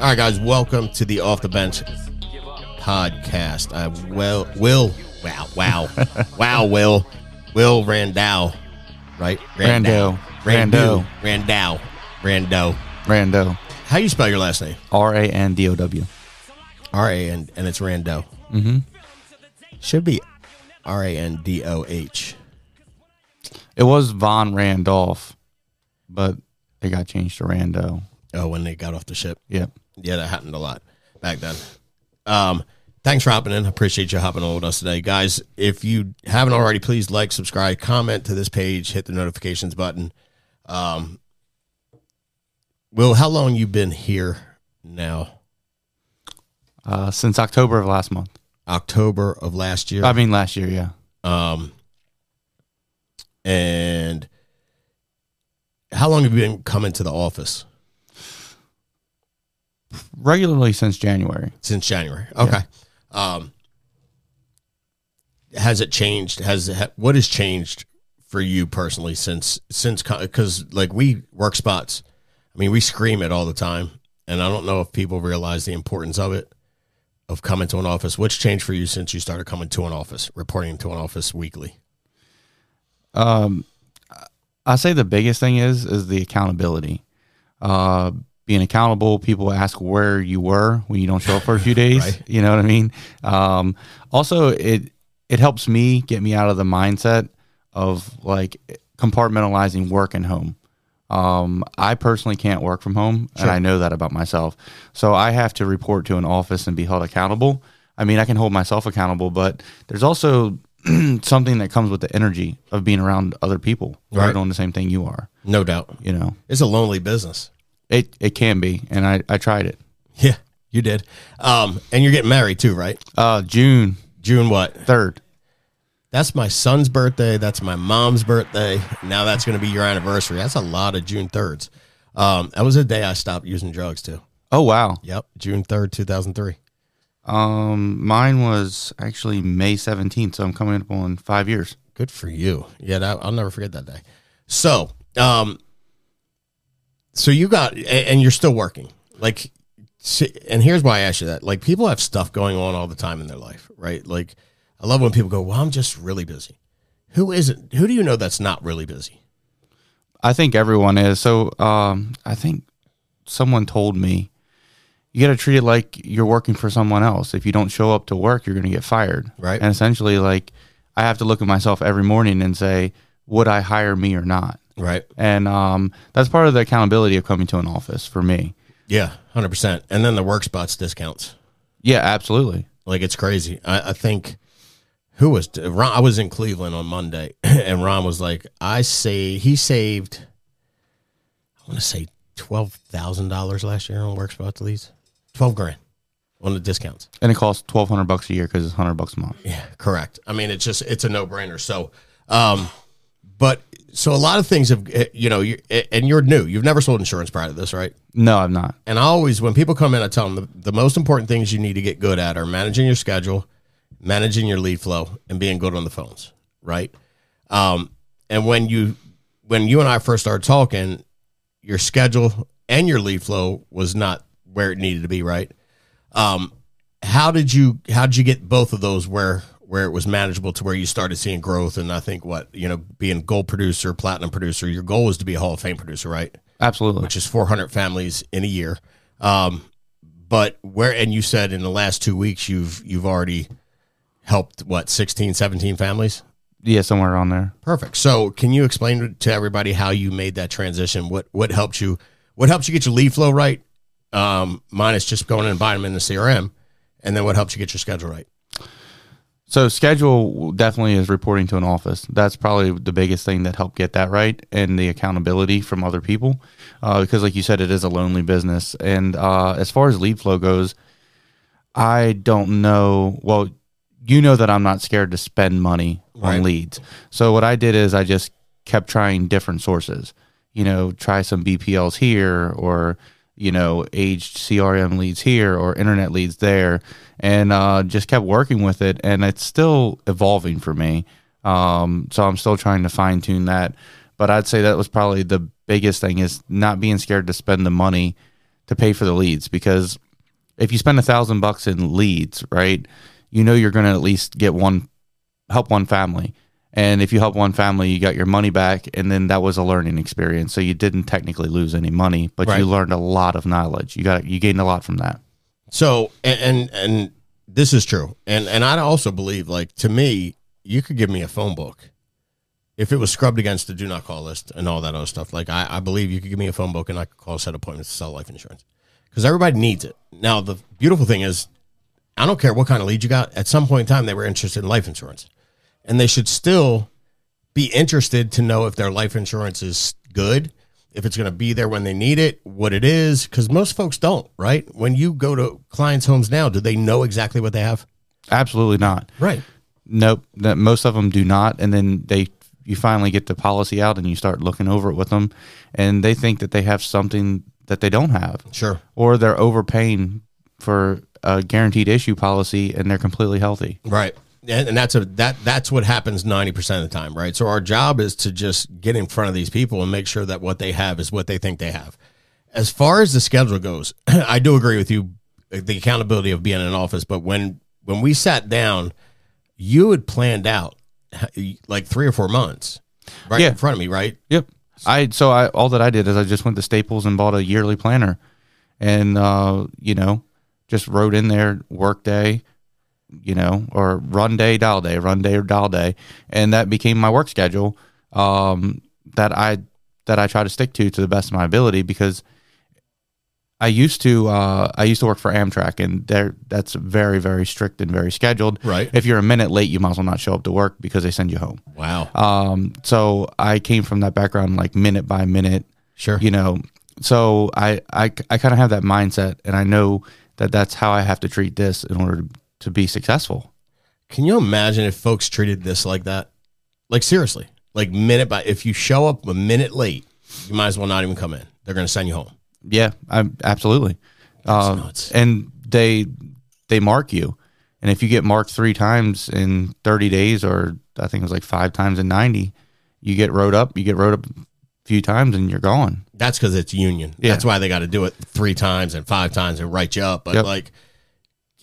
All right, guys, welcome to the Off the Bench podcast. I will, Will, wow, wow, wow, Will, Will Randall, right? Rando. Rando, Randall, Rando. Rando. How you spell your last name? R A N D O W. R A N, and it's Rando. Mm-hmm. Should be R A N D O H. It was Von Randolph, but it got changed to Rando. Oh, when they got off the ship. Yep. Yeah, that happened a lot back then. Um, thanks for hopping in. Appreciate you hopping on with us today, guys. If you haven't already, please like, subscribe, comment to this page, hit the notifications button. Um, Will, how long you been here now? Uh, since October of last month. October of last year. I mean, last year, yeah. Um, and how long have you been coming to the office? Regularly since January. Since January. Okay. Um, has it changed? Has ha, what has changed for you personally since since because like we work spots. I mean, we scream it all the time, and I don't know if people realize the importance of it of coming to an office. What's changed for you since you started coming to an office, reporting to an office weekly? Um, I say the biggest thing is is the accountability. Uh, being accountable. People ask where you were when you don't show up for a few days. Right. You know what I mean? Um, also, it it helps me get me out of the mindset of like compartmentalizing work and home. Um, I personally can't work from home, Sure. and I know that about myself. So I have to report to an office and be held accountable. I mean, I can hold myself accountable, but there's also something that comes with the energy of being around other people who Right. are doing the same thing you are. No doubt, You know, it's a lonely business. It it can be, and I I tried it. Yeah, you did. Um, and you're getting married too, right? Uh, June June what? third. That's my son's birthday. That's my mom's birthday. Now that's going to be your anniversary. That's a lot of June thirds. Um, that was the day I stopped using drugs too. Oh wow. Yep, June third, two thousand three. Um, mine was actually May seventeenth, so I'm coming up on five years. Good for you. Yeah, that, I'll never forget that day. So, um, so you got, and you're still working. Like, and here's why I ask you that. Like, people have stuff going on all the time in their life, right? Like, I love when people go, "Well, I'm just really busy." Who isn't? Who do you know that's not really busy? I think everyone is. So, um, I think someone told me you got to treat it like you're working for someone else. If you don't show up to work, you're going to get fired. Right. And essentially, like, I have to look at myself every morning and say, would I hire me or not? Right. And um, that's part of the accountability of coming to an office for me. Yeah, hundred percent. And then the work spots discounts. Yeah, absolutely. Like it's crazy. I, I think who was Ron? I was in Cleveland on Monday, and Ron was like, "I say he saved. I want to say twelve thousand dollars last year on work spots leads. Twelve grand on the discounts. And it costs twelve hundred bucks a year because it's hundred bucks a month. Yeah, correct. I mean, it's just it's a no brainer. So, um, but so a lot of things have eh, you know, you and you're new. You've never sold insurance prior to this, right? No, I'm not. And I always, when people come in, I tell them the, the most important things you need to get good at are managing your schedule, managing your lead flow, and being good on the phones, right? Um, and when you, when you and I first started talking, your schedule and your lead flow was not where it needed to be, right? Um, how did you, how did you get both of those where, where it was manageable to where you started seeing growth? And I think what, you know, being gold producer, platinum producer, your goal was to be a Hall of Fame producer, right? Absolutely. which is 400 families in a year. Um, but where, and you said in the last two weeks, you've, you've already helped what, 16, 17 families? yeah, somewhere around there. Perfect. So can you explain to everybody how you made that transition? What, what helped you, what helps you get your lead flow right? Um, minus just going in and buying them in the CRM. And then what helps you get your schedule right? So schedule definitely is reporting to an office. That's probably the biggest thing that helped get that right, and the accountability from other people, uh, because like you said, it is a lonely business. And uh, as far as lead flow goes, I don't know. Well, you know that I'm not scared to spend money Right. on leads. So what I did is I just kept trying different sources. You know, try some BPLs here, or you know, aged CRM leads here or internet leads there, and uh, just kept working with it. And it's still evolving for me. Um, so I'm still trying to fine tune that. But I'd say that was probably the biggest thing is not being scared to spend the money to pay for the leads because if you spend a thousand bucks in leads, right, you know you're going to at least get one help one family. And if you help one family, you got your money back, and then that was a learning experience. So you didn't technically lose any money, but Right. you learned a lot of knowledge. You got you gained a lot from that. So and, and and this is true, and and I also believe like to me, you could give me a phone book if it was scrubbed against the do not call list and all that other stuff. Like I, I believe you could give me a phone book and I could call set appointments to sell life insurance because everybody needs it. Now the beautiful thing is, I don't care what kind of lead you got. At some point in time, they were interested in life insurance, and they should still be interested to know if their life insurance is good, if it's going to be there when they need it, what it is, because most folks don't, right? When you go to clients' homes now, do they know exactly what they have? Absolutely not. Right. Nope. That most of them do not, and then they you finally get the policy out and you start looking over it with them, and they think that they have something that they don't have, Sure. or they're overpaying for a guaranteed issue policy and they're completely healthy. Right. And, and that's a that that's what happens 90% of the time, right? So our job is to just get in front of these people and make sure that what they have is what they think they have. As far as the schedule goes, I do agree with you the accountability of being in an office, but when when we sat down, you had planned out like 3 or 4 months right Yeah. in front of me, right? Yep. I so I all that I did is I just went to Staples and bought a yearly planner, and uh, you know, just wrote in there work day, you know, or run day, dial day, run day or dial day, and that became my work schedule. Um, that I that I try to stick to to the best of my ability because I used to uh, I used to work for Amtrak and there that's very very strict and very scheduled. Right. If you're a minute late, you might as well not show up to work because they send you home. Wow. Um, so I came from that background, like minute by minute, Sure. you know. So I I, I kind of have that mindset, and I know that that's how I have to treat this in order to, be successful. Can you imagine if folks treated this like that? Like seriously, like minute by if you show up a minute late, you might as well not even come in. They're going to send you home. Yeah, I'm, absolutely. Um, and they they mark you, and if you get marked three times in thirty days, or I think it was like five times in ninety, you get wrote up. You get wrote up a few times, and you're gone. That's because it's union. Yeah. That's why they got to do it three times and five times and write you up. But Yep. like,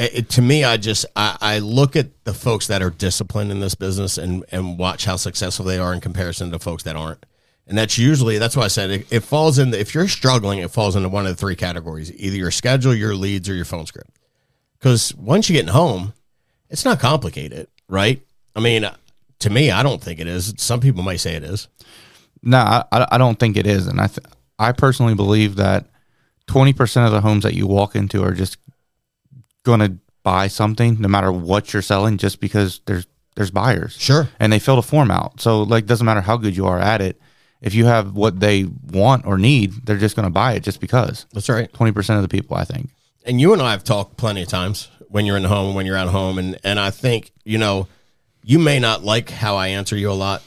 it, to me, I just I, I look at the folks that are disciplined in this business and and watch how successful they are in comparison to folks that aren't. And that's usually that's why I said it, it falls in. The, if you're struggling, it falls into one of the three categories: either your schedule, your leads, or your phone script. Because once you get home, it's not complicated, right? I mean, to me, I don't think it is. Some people might say it is. No, I, I I don't think it is, and I th- I personally believe that twenty percent of the homes that you walk into are just going to buy something, no matter what you're selling, just because there's there's buyers, Sure. and they fill the form out. So like, doesn't matter how good you are at it. If you have what they want or need, they're just going to buy it just because. That's right. Twenty percent of the people, I think. and you and I have talked plenty of times when you're in the home and when you're at home, and and I think you know you may not like how I answer you a lot,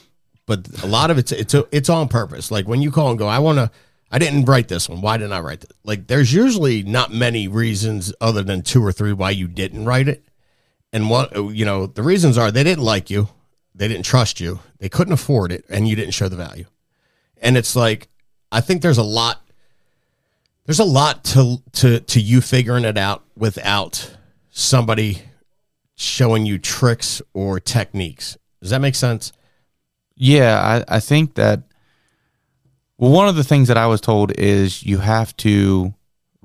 but a lot of it's it's it's on purpose. Like when you call and go, I want to. I didn't write this one. Why didn't I write it? Like there's usually not many reasons other than two or three why you didn't write it. And what you know, the reasons are they didn't like you, they didn't trust you, they couldn't afford it, and you didn't show the value. And it's like I think there's a lot there's a lot to to to you figuring it out without somebody showing you tricks or techniques. Does that make sense? Yeah, I, I think that. Well, one of the things that I was told is you have to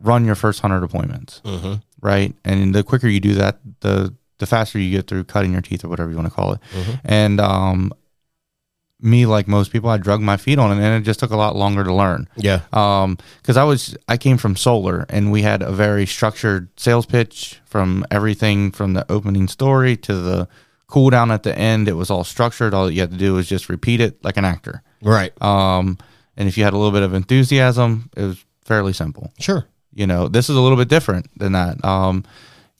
run your first hundred appointments, Mm-hmm. right? And the quicker you do that, the the faster you get through cutting your teeth or whatever you want to call it. And um, me, like most people, I drug my feet on it, and it just took a lot longer to learn. Yeah. Um, because I was I came from solar, and we had a very structured sales pitch from everything from the opening story to the cool down at the end. It was all structured. All you had to do was just repeat it like an actor. Right. Um, and if you had a little bit of enthusiasm, it was fairly simple. Sure. You know, this is a little bit different than that. Um,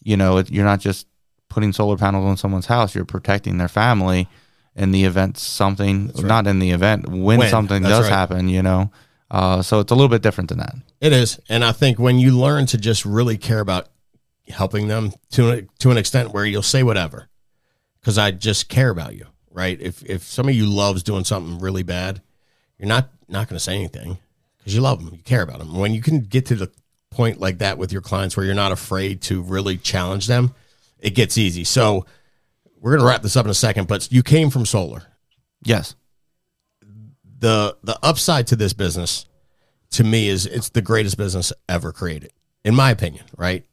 you know, it, you're not just putting solar panels on someone's house; you're protecting their family in the event something, not in the event when, When, something that's does right. happen. You know, uh, so it's a little bit different than that. It is, and I think when you learn to just really care about helping them to an, to an extent where you'll say whatever, because I just care about you, right? If if some of you loves doing something really bad, you're not not going to say anything because you love them, you care about them. When you can get to the point like that with your clients where you're not afraid to really challenge them, it gets easy. So we're going to wrap this up in a second, but you came from solar. Yes. The the upside to this business to me is it's the greatest business ever created in my opinion, right?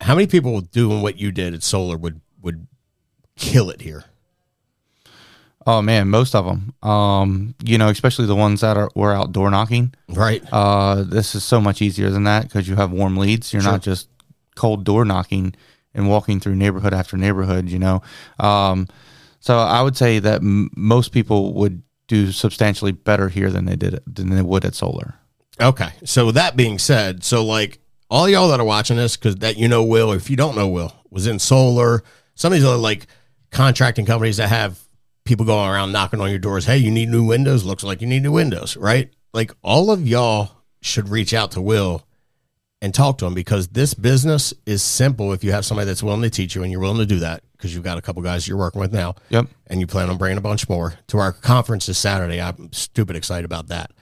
How many people doing what you did at solar would would kill it here? Oh man, most of them. Um, you know, especially the ones that are were outdoor knocking. Right. Uh, this is so much easier than that because you have warm leads. You're Sure. not just cold door knocking and walking through neighborhood after neighborhood. You know, um, so I would say that m- most people would do substantially better here than they did than they would at solar. Okay. So that being said, so like all y'all that are watching this, because that you know Will, if you don't know Will, was in solar. Some of these other like contracting companies that have people going around knocking on your doors. Hey, you need new windows. Looks like you need new windows, right? Like all of y'all should reach out to Will and talk to him because this business is simple if you have somebody that's willing to teach you and you're willing to do that because you've got a couple guys you're working with now Yep. and you plan on bringing a bunch more to our conference this Saturday. I'm stupid excited about that.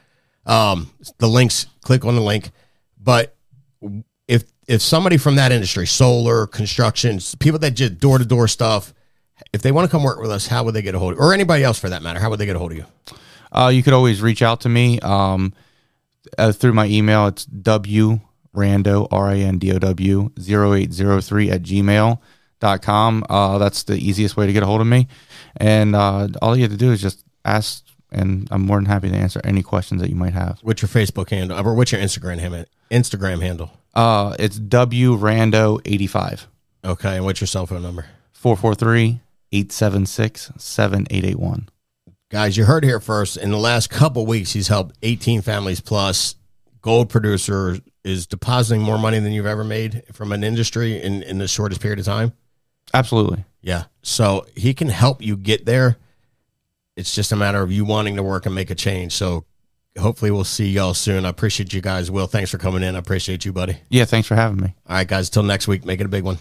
Um, the links, click on the link. But if if somebody from that industry, solar, construction, people that just door to door stuff, if they want to come work with us, how would they get a hold of or anybody else for that matter? How would they get a hold of you? Uh, you could always reach out to me um, uh, through my email. It's w rando r a n d o w 0803 at gmail.com. Uh, that's the easiest way to get a hold of me. And uh, all you have to do is just ask, and I'm more than happy to answer any questions that you might have. What's your Facebook handle or what's your Instagram handle? Instagram handle. Uh, it's w rando 85 Okay, and what's your cell phone number? 443 876 7881. Guys, you heard here first. In the last couple weeks, he's helped 18 families plus. Gold producer is depositing more money than you've ever made from an industry in, in the shortest period of time. Absolutely. Yeah. So he can help you get there. It's just a matter of you wanting to work and make a change. So hopefully we'll see y'all soon. I appreciate you guys. Will, thanks for coming in. I appreciate you, buddy. Yeah, thanks for having me. All right, guys. Till next week, make it a big one.